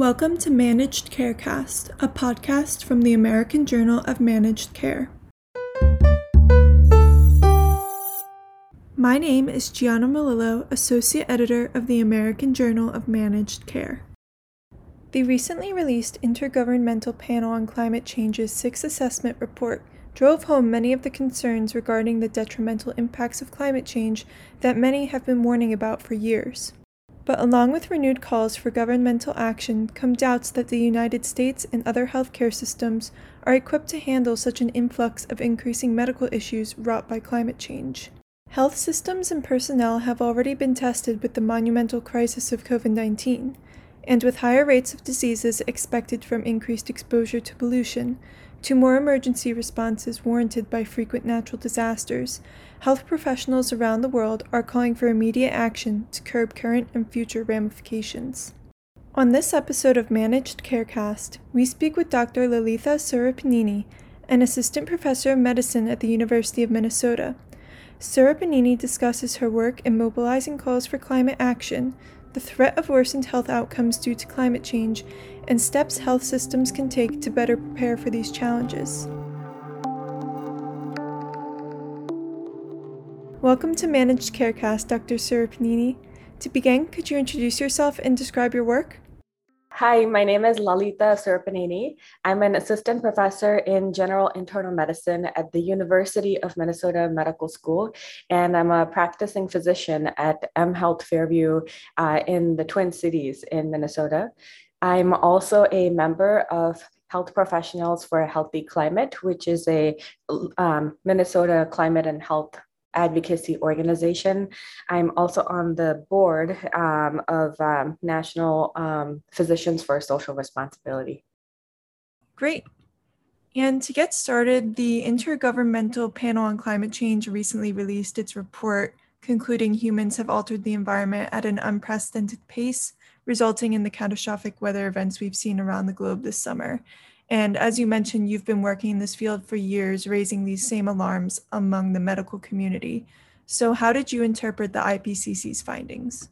Welcome to Managed Carecast, a podcast from the American Journal of Managed Care. My name is Gianna Melillo, Associate Editor of the American Journal of Managed Care. The recently released Intergovernmental Panel on Climate Change's sixth assessment report drove home many of the concerns regarding the detrimental impacts of climate change that many have been warning about for years. But along with renewed calls for governmental action come doubts that the United States and other healthcare systems are equipped to handle such an influx of increasing medical issues wrought by climate change. Health systems and personnel have already been tested with the monumental crisis of COVID 19, and with higher rates of diseases expected from increased exposure to pollution, to more emergency responses warranted by frequent natural disasters, health professionals around the world are calling for immediate action to curb current and future ramifications. On this episode of Managed Carecast, we speak with Dr. Lalitha Surapaneni, an assistant professor of medicine at the University of Minnesota. Surapaneni discusses her work in mobilizing calls for climate action, the threat of worsened health outcomes due to climate change, and steps health systems can take to better prepare for these challenges. Welcome to Managed Carecast, Dr. Surapaneni. To begin, could you introduce yourself and describe your work? Hi, my name is Lalitha Surapaneni. I'm an assistant professor in general internal medicine at the University of Minnesota Medical School, and I'm a practicing physician at M Health Fairview uh, in the Twin Cities in Minnesota. I'm also a member of Health Professionals for a Healthy Climate, which is a um, Minnesota climate and health advocacy organization. I'm also on the board um, of um, National um, Physicians for Social Responsibility. Great. And to get started, the Intergovernmental Panel on Climate Change recently released its report concluding humans have altered the environment at an unprecedented pace resulting in the catastrophic weather events we've seen around the globe this summer. And as you mentioned, you've been working in this field for years, raising these same alarms among the medical community. So, how did you interpret the IPCC's findings?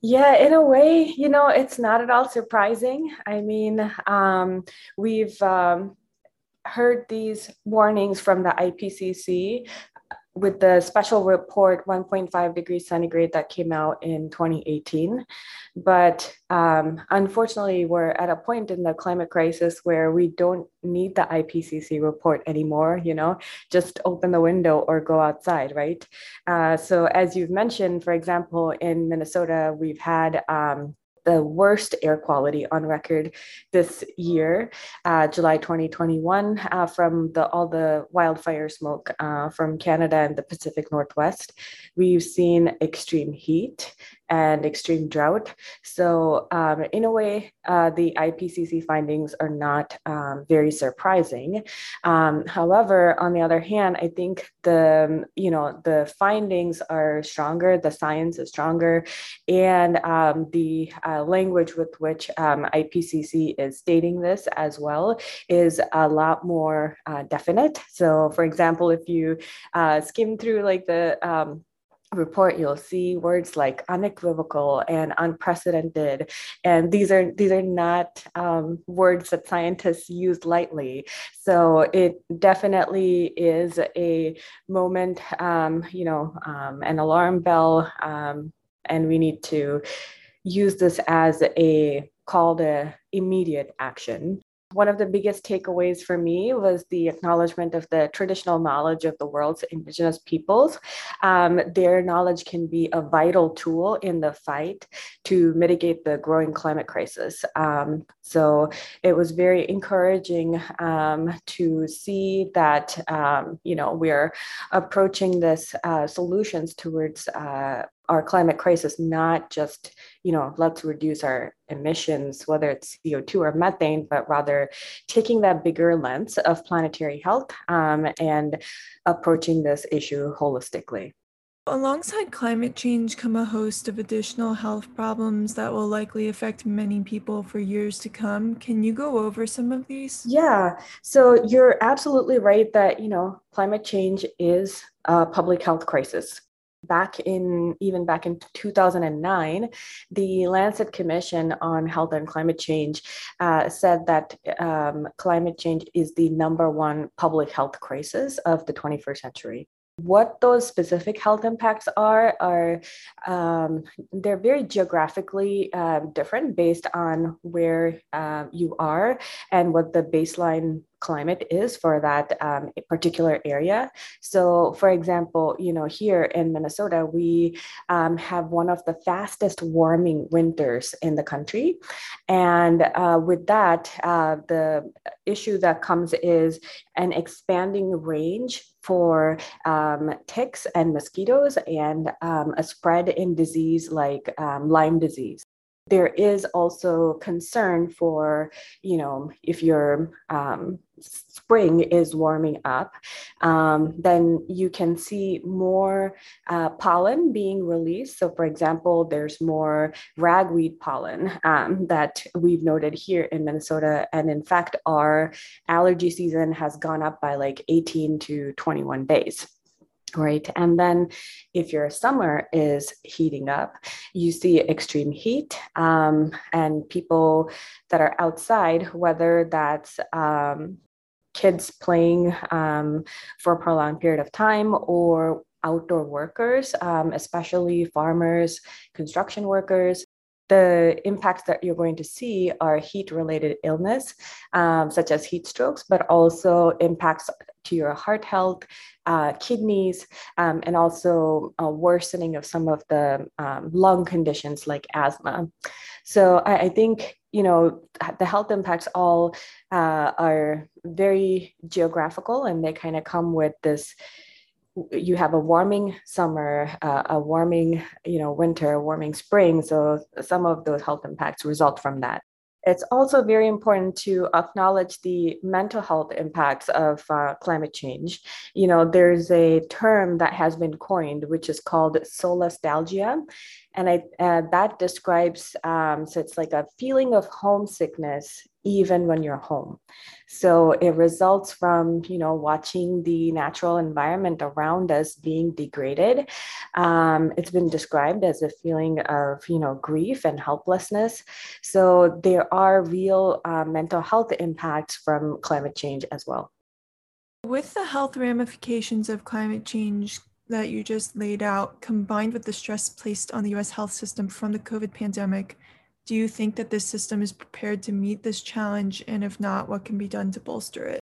Yeah, in a way, you know, it's not at all surprising. I mean, um, we've um, heard these warnings from the IPCC with the special report 1.5 degrees centigrade that came out in 2018. But um, unfortunately, we're at a point in the climate crisis where we don't need the IPCC report anymore. You know, just open the window or go outside, right? Uh, so, as you've mentioned, for example, in Minnesota, we've had um, the worst air quality on record this year, uh, July 2021, uh, from the, all the wildfire smoke uh, from Canada and the Pacific Northwest. We've seen extreme heat and extreme drought. So, um, in a way, uh, the IPCC findings are not um, very surprising. Um, however, on the other hand, I think the you know the findings are stronger, the science is stronger, and um, the uh, language with which um, IPCC is stating this as well is a lot more uh, definite. So, for example, if you uh, skim through like the um, report you'll see words like unequivocal and unprecedented. And these are these are not um, words that scientists use lightly. So it definitely is a moment um, you know um, an alarm bell um, and we need to use this as a call to immediate action one of the biggest takeaways for me was the acknowledgement of the traditional knowledge of the world's indigenous peoples. Um, their knowledge can be a vital tool in the fight to mitigate the growing climate crisis. Um, so it was very encouraging um, to see that um, you know we're approaching this uh, solutions towards uh, our climate crisis not just you know let's reduce our emissions whether it's co2 or methane but rather taking that bigger lens of planetary health um, and approaching this issue holistically Alongside climate change come a host of additional health problems that will likely affect many people for years to come. Can you go over some of these? Yeah. So you're absolutely right that, you know, climate change is a public health crisis back in even back in 2009, the Lancet Commission on Health and Climate Change uh, said that um, climate change is the number one public health crisis of the 21st century. What those specific health impacts are are um, they're very geographically uh, different based on where uh, you are and what the baseline climate is for that um, particular area. So, for example, you know, here in Minnesota, we um, have one of the fastest warming winters in the country. And uh, with that, uh, the issue that comes is an expanding range for um, ticks and mosquitoes and um, a spread in disease like um, Lyme disease there is also concern for, you know, if your um, spring is warming up, um, then you can see more uh, pollen being released. So, for example, there's more ragweed pollen um, that we've noted here in Minnesota. And in fact, our allergy season has gone up by like 18 to 21 days right? And then if your summer is heating up, you see extreme heat um, and people that are outside, whether that's um, kids playing um, for a prolonged period of time or outdoor workers, um, especially farmers, construction workers, the impacts that you're going to see are heat related illness, um, such as heat strokes, but also impacts to your heart health, uh, kidneys, um, and also a worsening of some of the um, lung conditions like asthma. So I, I, think you know the health impacts all uh, are very geographical, and they kind of come with this you have a warming summer, uh, a warming, you know, winter, a warming spring. So some of those health impacts result from that. It's also very important to acknowledge the mental health impacts of uh, climate change. You know, there's a term that has been coined, which is called solastalgia. And I, uh, that describes, um, so it's like a feeling of homesickness even when you're home. So it results from, you know, watching the natural environment around us being degraded. Um, it's been described as a feeling of, you know, grief and helplessness. So there are real uh, mental health impacts from climate change as well. With the health ramifications of climate change that you just laid out, combined with the stress placed on the US health system from the COVID pandemic, do you think that this system is prepared to meet this challenge? And if not, what can be done to bolster it?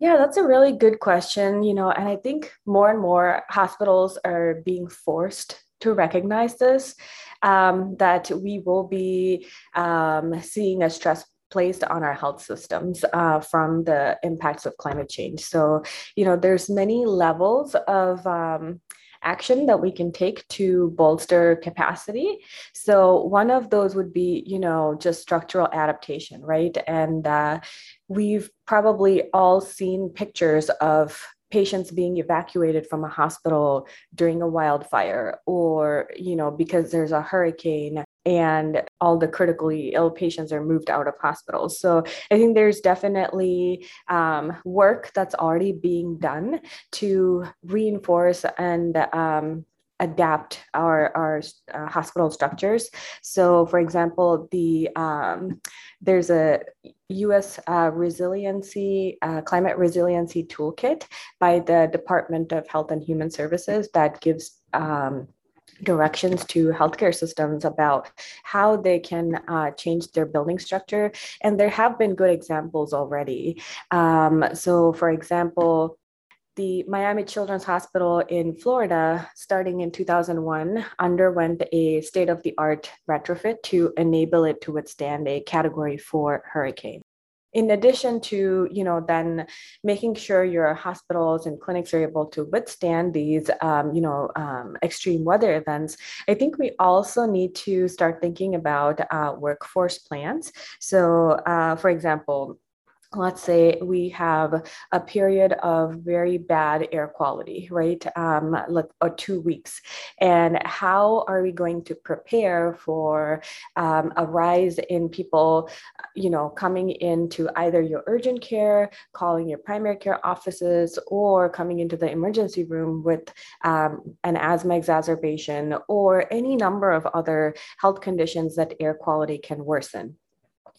Yeah, that's a really good question. You know, and I think more and more hospitals are being forced to recognize this um, that we will be um, seeing a stress placed on our health systems uh, from the impacts of climate change so you know there's many levels of um, action that we can take to bolster capacity. So one of those would be, you know, just structural adaptation, right? And uh, we've probably all seen pictures of patients being evacuated from a hospital during a wildfire or you know because there's a hurricane and all the critically ill patients are moved out of hospitals. So I think there's definitely um, work that's already being done to reinforce and um, adapt our, our uh, hospital structures. So, for example, the um, there's a U.S. Uh, resiliency uh, climate resiliency toolkit by the Department of Health and Human Services that gives um, directions to healthcare systems about how they can uh, change their building structure. And there have been good examples already. Um, so, for example, the Miami Children's Hospital in Florida, starting in 2001, underwent a state of the art retrofit to enable it to withstand a category four hurricane in addition to you know then making sure your hospitals and clinics are able to withstand these um, you know um, extreme weather events i think we also need to start thinking about uh, workforce plans. So uh, for example let's say we have a period of very bad air quality, right? Um, like or two weeks. And how are we going to prepare for um, a rise in people, you know, coming into either your urgent care, calling your primary care offices, or coming into the emergency room with um, an asthma exacerbation or any number of other health conditions that air quality can worsen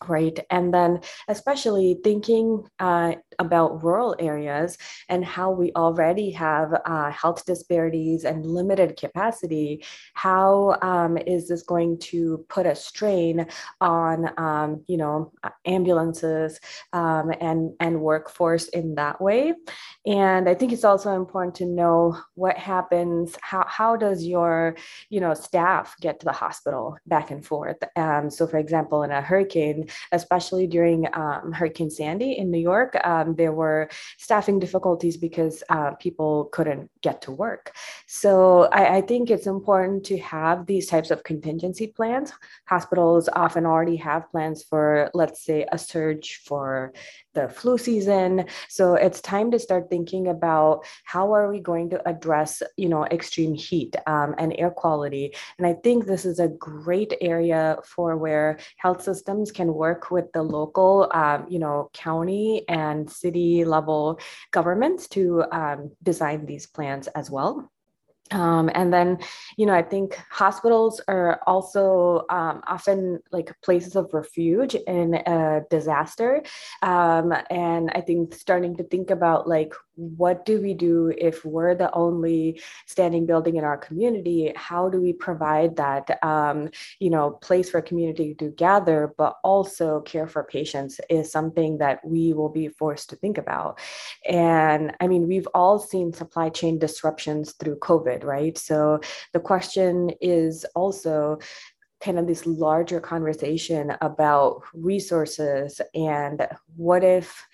right? And then, especially thinking uh, about rural areas and how we already have uh, health disparities and limited capacity, how um, is this going to put a strain on, um, you know, ambulances um, and and workforce in that way? And I think it's also important to know what happens. How how does your, you know, staff get to the hospital back and forth? Um, so, for example, in a hurricane, especially during um, Hurricane Sandy in New York um, there were staffing difficulties because uh, people couldn't get to work. So I, I, think it's important to have these types of contingency plans. Hospitals often already have plans for, let's say, a surge for the flu season. So it's time to start thinking about how are we going to address, you know, extreme heat um, and air quality. And I think this is a great area for where health systems can work with the local, um, you know, county and city level governments to um, design these plans as well. Um, and then, you know, I think hospitals are also um, often like places of refuge in a disaster. Um, and I think starting to think about like what do we do if we're the only standing building in our community? How do we provide that um, you know place for community to gather but also care for patients is something that we will be forced to think about. And i mean we've all seen supply chain disruptions through covid right? So the question is also kind of this larger conversation about resources and what if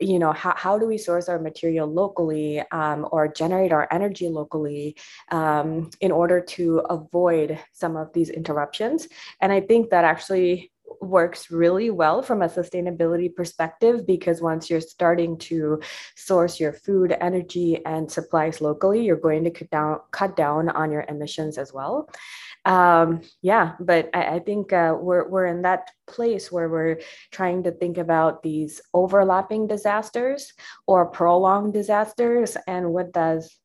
you know how, how do we source our material locally um, or generate our energy locally um, in order to avoid some of these interruptions? And i think that actually works really well from a sustainability perspective because once you're starting to source your food energy and supplies locally you're going to cut down cut down on your emissions as well um, yeah, but I, I think uh, we're we're in that place where we're trying to think about these overlapping disasters or prolonged disasters, and what does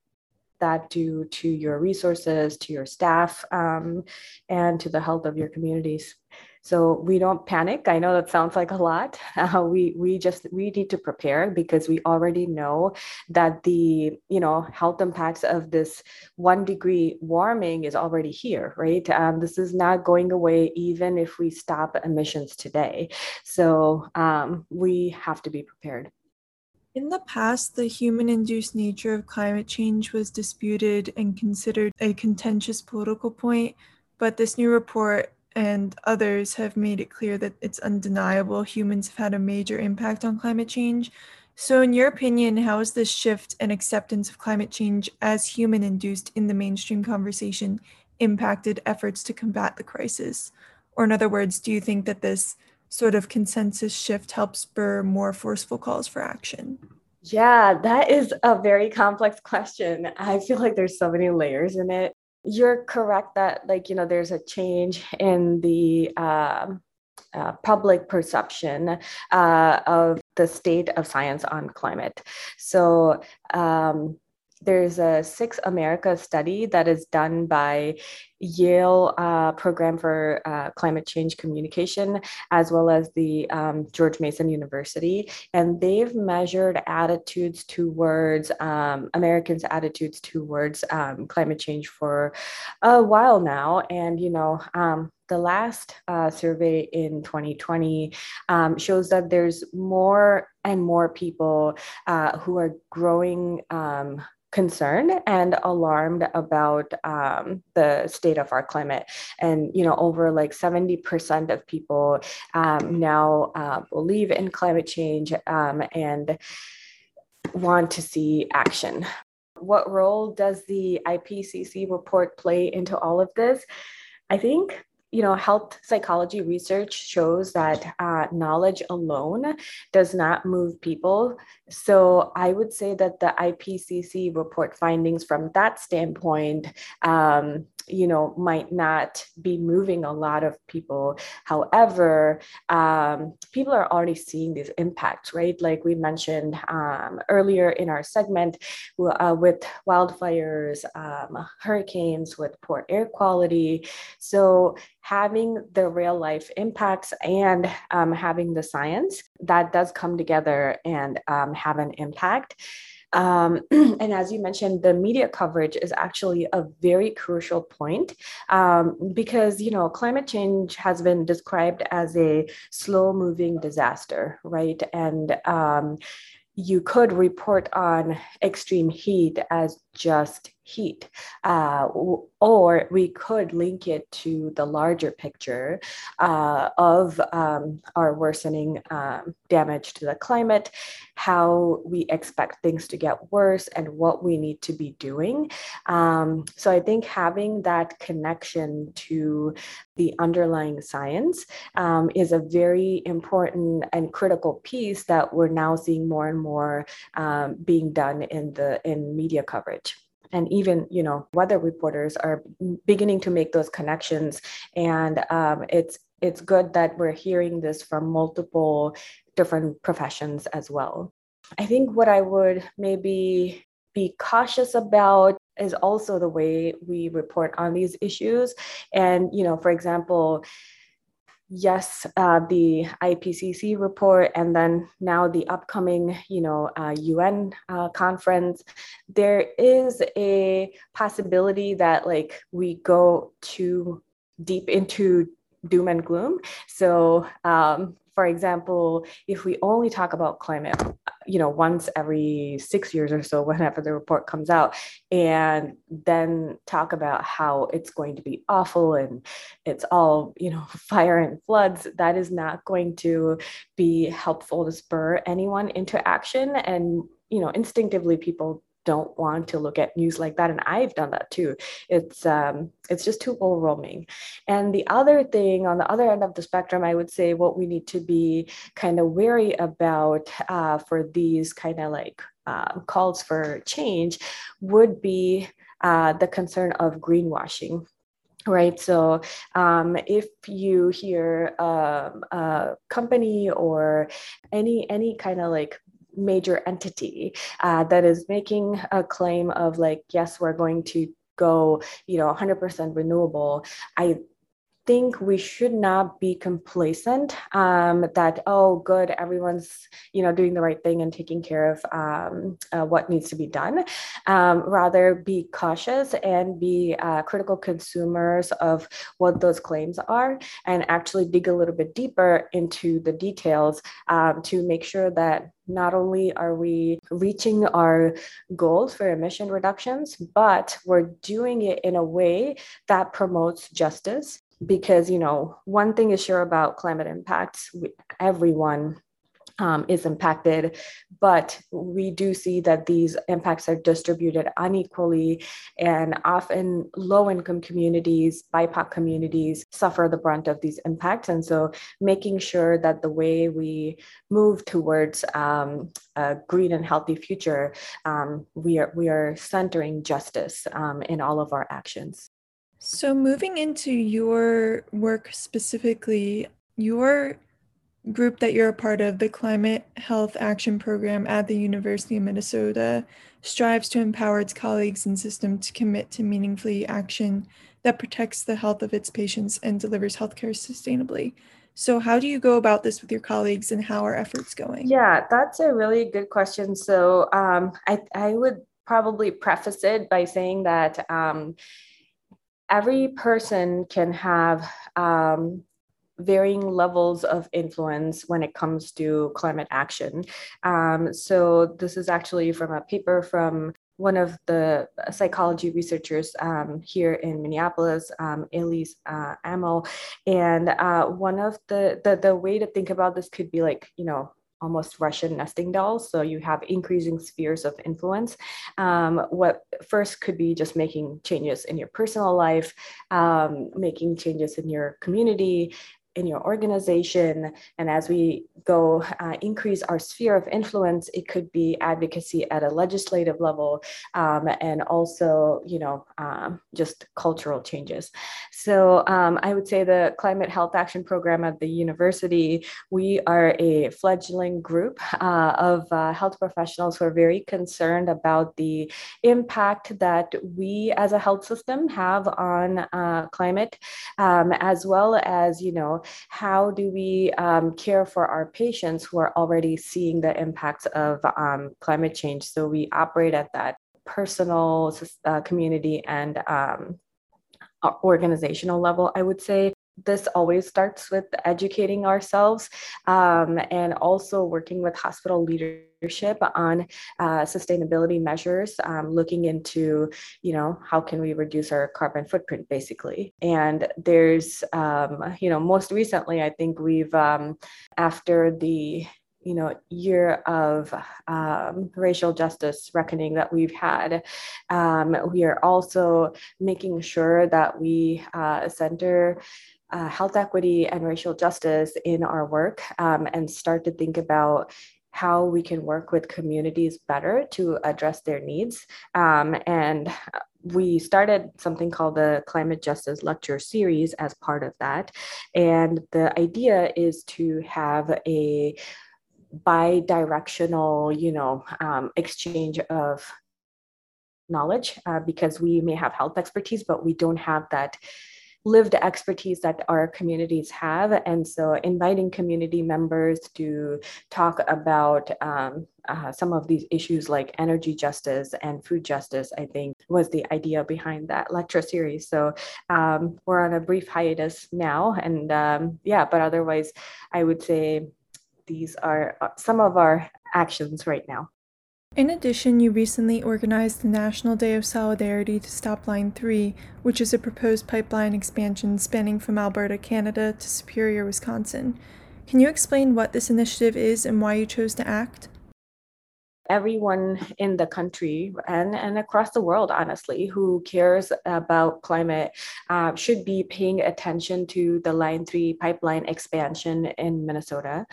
that do to your resources, to your staff, um, and to the health of your communities? So we don't panic. I know that sounds like a lot. Uh, we we just we need to prepare because we already know that the you know health impacts of this one degree warming is already here, right? Um, this is not going away even if we stop emissions today. So um, we have to be prepared. In the past, the human induced nature of climate change was disputed and considered a contentious political point, but this new report and others have made it clear that it's undeniable humans have had a major impact on climate change. So, in your opinion, how has this shift and acceptance of climate change as human induced in the mainstream conversation impacted efforts to combat the crisis? Or, in other words, do you think that this sort of consensus shift helps spur more forceful calls for action? Yeah, that is a very complex question. I feel like there's so many layers in it you're correct that like you know there's a change in the uh, uh, public perception uh, of the state of science on climate. So um, there's a Six America study that is done by Yale uh, Program for uh, Climate Change Communication, as well as the um, George Mason University. And they've measured attitudes towards um, Americans' attitudes towards um, climate change for a while now. And, you know, um, the last uh, survey in 2020 um, shows that there's more and more people uh, who are growing um, concerned and alarmed about um, the state of our climate. And, you know, over like 70% of people um, now uh, believe in climate change um, and want to see action. What role does the IPCC report play into all of this? I think you know, health psychology research shows that uh, knowledge alone does not move people. So I would say that the IPCC report findings from that standpoint um, you know might not be moving a lot of people. However um, people are already seeing these impacts right? Like we mentioned um, earlier in our segment uh, with wildfires um, hurricanes with poor air quality. So having the real life impacts and um, having the science that does come together and um, have an impact um, and as you mentioned, the media coverage is actually a very crucial point um, because, you know, climate change has been described as a slow moving disaster, right? And um, you could report on extreme heat as just heat. Uh, or we could link it to the larger picture uh, of um, our worsening um, damage to the climate, how we expect things to get worse, and what we need to be doing. Um, so I think having that connection to the underlying science um, is a very important and critical piece that we're now seeing more and more um, being done in the in media coverage and even you know weather reporters are beginning to make those connections. And um, it's it's good that we're hearing this from multiple different professions as well. I think what i would maybe be cautious about is also the way we report on these issues. And you know for example yes, uh, the IPCC report and then now the upcoming, you know, uh, UN uh, conference, there is a possibility that like we go too deep into doom and gloom. So, um, for example, if we only talk about climate you know once every six years or so whenever the report comes out and then talk about how it's going to be awful and it's all you know fire and floods that is not going to be helpful to spur anyone into action and you know instinctively people don't want to look at news like that and i've done that too. It's um it's just too overwhelming. And the other thing on the other end of the spectrum i would say what we need to be kind of wary about uh, for these kind of like uh, calls for change would be uh, the concern of greenwashing right? So um, if you hear um, a company or any any kind of like major entity uh, that is making a claim of like yes we're going to go you know 100% renewable. I think we should not be complacent um, that oh good everyone's you know doing the right thing and taking care of um, uh, what needs to be done. Um, rather be cautious and be uh, critical consumers of what those claims are and actually dig a little bit deeper into the details um, to make sure that not only are we reaching our goals for emission reductions, but we're doing it in a way that promotes justice because you know one thing is sure about climate impacts everyone um, is impacted, but we do see that these impacts are distributed unequally, and often low income communities, BIPOC communities suffer the brunt of these impacts. And so, making sure that the way we move towards um, a green and healthy future, um, we, are, we are centering justice um, in all of our actions. So, moving into your work specifically, your group that you're a part of, the Climate Health Action Program at the University of Minnesota, strives to empower its colleagues and system to commit to meaningfully action that protects the health of its patients and delivers healthcare sustainably. So, how do you go about this with your colleagues, and how are efforts going? Yeah, that's a really good question. So, um, I, I would probably preface it by saying that. Um, every person can have um, varying levels of influence when it comes to climate action. Um, so, this is actually from a paper from one of the psychology researchers um, here in Minneapolis, um, Elise uh, Amel. And uh, one of the, the, the way to think about this could be like, you know, almost Russian nesting dolls. So you have increasing spheres of influence. Um, what first could be just making changes in your personal life, um, making changes in your community, in your organization and as we go uh, increase our sphere of influence it could be advocacy at a legislative level um, and also you know um, just cultural changes. So um, i would say the climate health action program at the university we are a fledgling group uh, of uh, health professionals who are very concerned about the impact that we as a health system have on uh, climate um, as well as you know how do we um, care for our patients who are already seeing the impacts of um, climate change? So we operate at that personal, uh, community, and um, organizational level, I would say this always starts with educating ourselves um, and also working with hospital leadership on uh, sustainability measures um, looking into you know how can we reduce our carbon footprint basically. And there's um, you know most recently i think we've um, after the you know year of um, racial justice reckoning that we've had um, we are also making sure that we uh, center uh, health equity and racial justice in our work um, and start to think about how we can work with communities better to address their needs. Um, and we started something called the Climate Justice Lecture Series as part of that. And the idea is to have a bi-directional, you know, um, exchange of knowledge uh, because we may have health expertise, but we don't have that lived expertise that our communities have. And so inviting community members to talk about um, uh, some of these issues like energy justice and food justice, I think was the idea behind that lecture series. So um, we're on a brief hiatus now. And um, yeah, but otherwise, I would say these are uh, some of our actions right now. In addition, you recently organized the National Day of Solidarity to stop Line 3, which is a proposed pipeline expansion spanning from Alberta, Canada to Superior, Wisconsin. Can you explain what this initiative is and why you chose to act? Everyone in the country and, and across the world, honestly, who cares about climate uh, should be paying attention to the Line 3 pipeline expansion in Minnesota.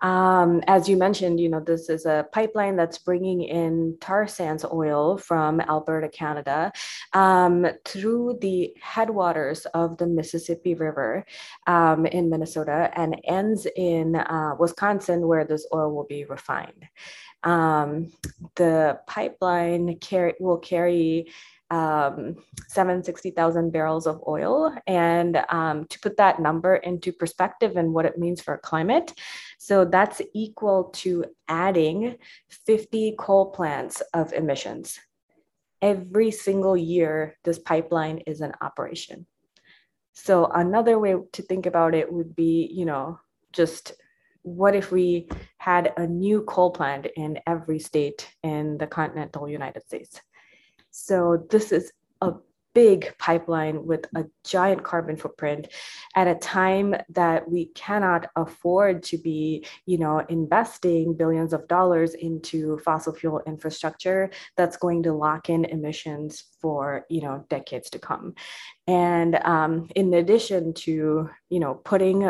Um, as you mentioned, you know, this is a pipeline that's bringing in tar sands oil from Alberta, Canada, um, through the headwaters of the Mississippi River um, in Minnesota and ends in uh, Wisconsin, where this oil will be refined. Um, the pipeline will carry um, 760,000 barrels of oil. And um, to put that number into perspective and what it means for climate, so that's equal to adding 50 coal plants of emissions. Every single year, this pipeline is in operation. So another way to think about it would be, you know, just what if we had a new coal plant in every state in the continental United States? So this is a big pipeline with a giant carbon footprint at a time that we cannot afford to be you know investing billions of dollars into fossil fuel infrastructure that's going to lock in emissions for you know decades to come and um, in addition to you know putting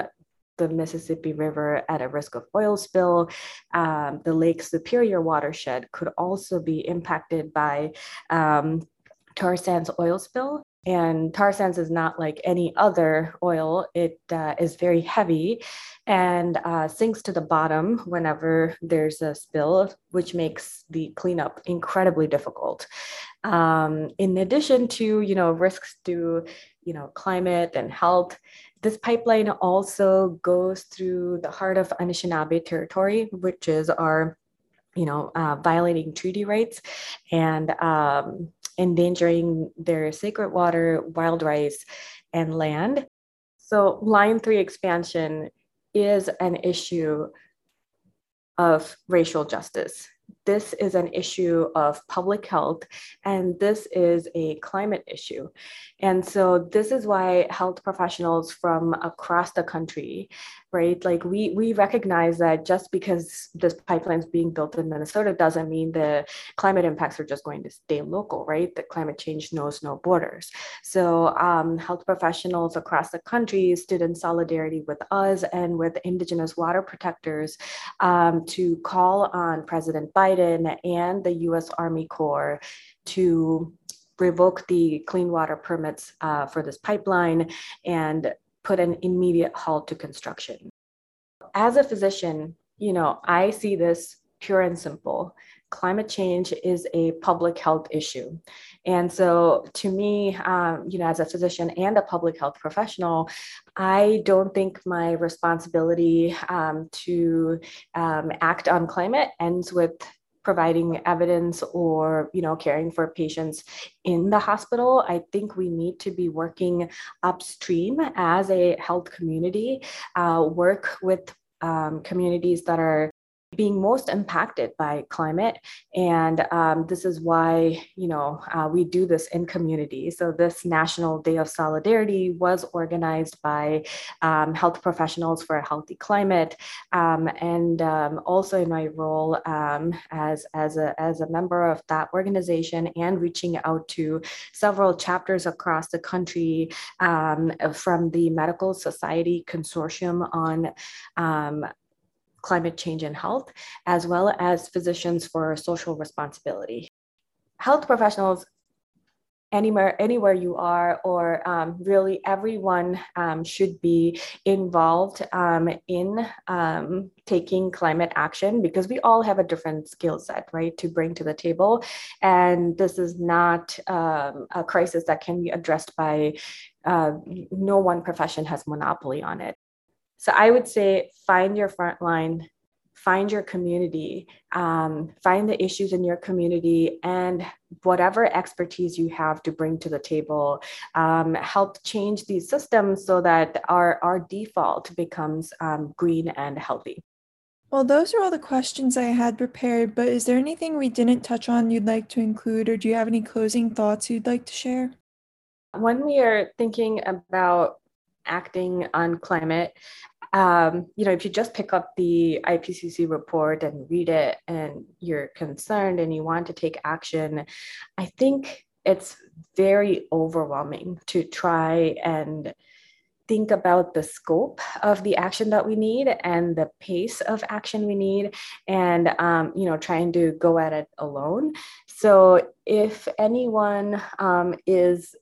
the Mississippi River at a risk of oil spill. Um, the Lake Superior watershed could also be impacted by um, tar sands oil spill. And tar sands is not like any other oil. It uh, is very heavy and uh, sinks to the bottom whenever there's a spill, which makes the cleanup incredibly difficult. Um, in addition to, you know, risks to, you know, climate and health, this pipeline also goes through the heart of Anishinaabe territory, which is our, you know, uh, violating treaty rights and um, endangering their sacred water, wild rice, and land. So, Line 3 expansion is an issue of racial justice this is an issue of public health and this is a climate issue. And so this is why health professionals from across the country right? Like we we recognize that just because this pipeline is being built in Minnesota doesn't mean the climate impacts are just going to stay local, right? That climate change knows no borders. So um, health professionals across the country stood in solidarity with us and with Indigenous water protectors um, to call on President Biden and the U.S. Army Corps to revoke the clean water permits uh, for this pipeline and put an immediate halt to construction. As a physician, you know, I see this pure and simple. Climate change is a public health issue. And so, to me, um, you know, as a physician and a public health professional, I don't think my responsibility um, to um, act on climate ends with providing evidence or you know caring for patients in the hospital i think we need to be working upstream as a health community uh, work with um, communities that are being most impacted by climate. And um, this is why, you know, uh, we do this in community. So this National Day of Solidarity was organized by um, health professionals for a healthy climate. Um, and um, also in my role um, as, as, a, as a member of that organization and reaching out to several chapters across the country um, from the Medical Society Consortium on climate change and health, as well as physicians for social responsibility. Health professionals anywhere anywhere you are or um, really everyone um, should be involved um, in um, taking climate action because we all have a different skill set right to bring to the table and this is not um, a crisis that can be addressed by uh, no one profession has monopoly on it so I would say find your front line, find your community, um, find the issues in your community, and whatever expertise you have to bring to the table, um, help change these systems so that our, our default becomes um, green and healthy. Well, those are all the questions I had prepared, but is there anything we didn't touch on you'd like to include, or do you have any closing thoughts you'd like to share? When we are thinking about acting on climate, um, you know, if you just pick up the IPCC report and read it and you're concerned and you want to take action, I think it's very overwhelming to try and think about the scope of the action that we need and the pace of action we need and um, you know trying to go at it alone. So if anyone um, is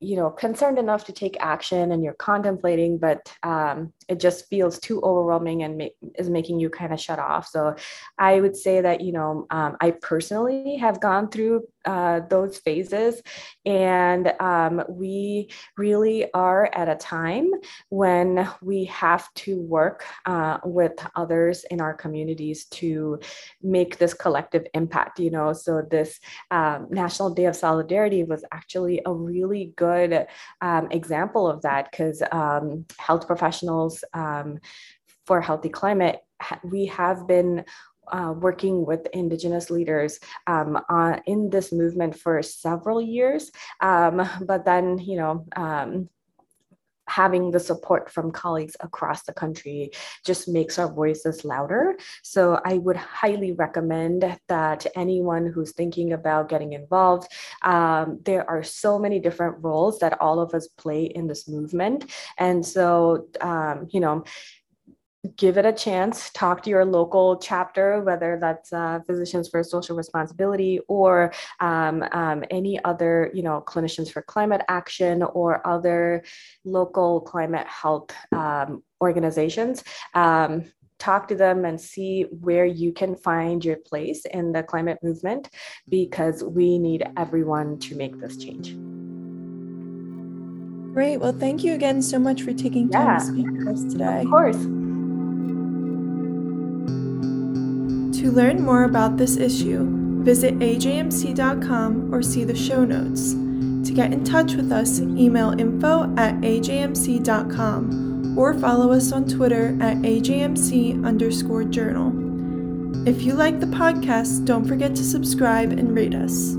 you know concerned enough to take action and you're contemplating but um, it just feels too overwhelming and make, is making you kind of shut off. So i would say that you know um, i personally have gone through uh, those phases and um, we really are at a time when we have to work uh, with others in our communities to make this collective impact you know? So this um, national day of solidarity was actually a really good um, example of that because um, health professionals um, for healthy climate we have been uh, working with Indigenous leaders um, uh, in this movement for several years. Um, but then, you know, um, having the support from colleagues across the country just makes our voices louder. So I would highly recommend that anyone who's thinking about getting involved, um, there are so many different roles that all of us play in this movement. And so, um, you know, give it a chance talk to your local chapter whether that's uh, physicians for social responsibility or um, um, any other you know clinicians for climate action or other local climate health um, organizations um, talk to them and see where you can find your place in the climate movement because we need everyone to make this change Great. Well, thank you again so much for taking time yeah, to speak with us today. Of course. To learn more about this issue, visit ajmc.com or see the show notes. To get in touch with us, email info at ajmc.com or follow us on Twitter at ajmc underscore journal. If you like the podcast, don't forget to subscribe and rate us.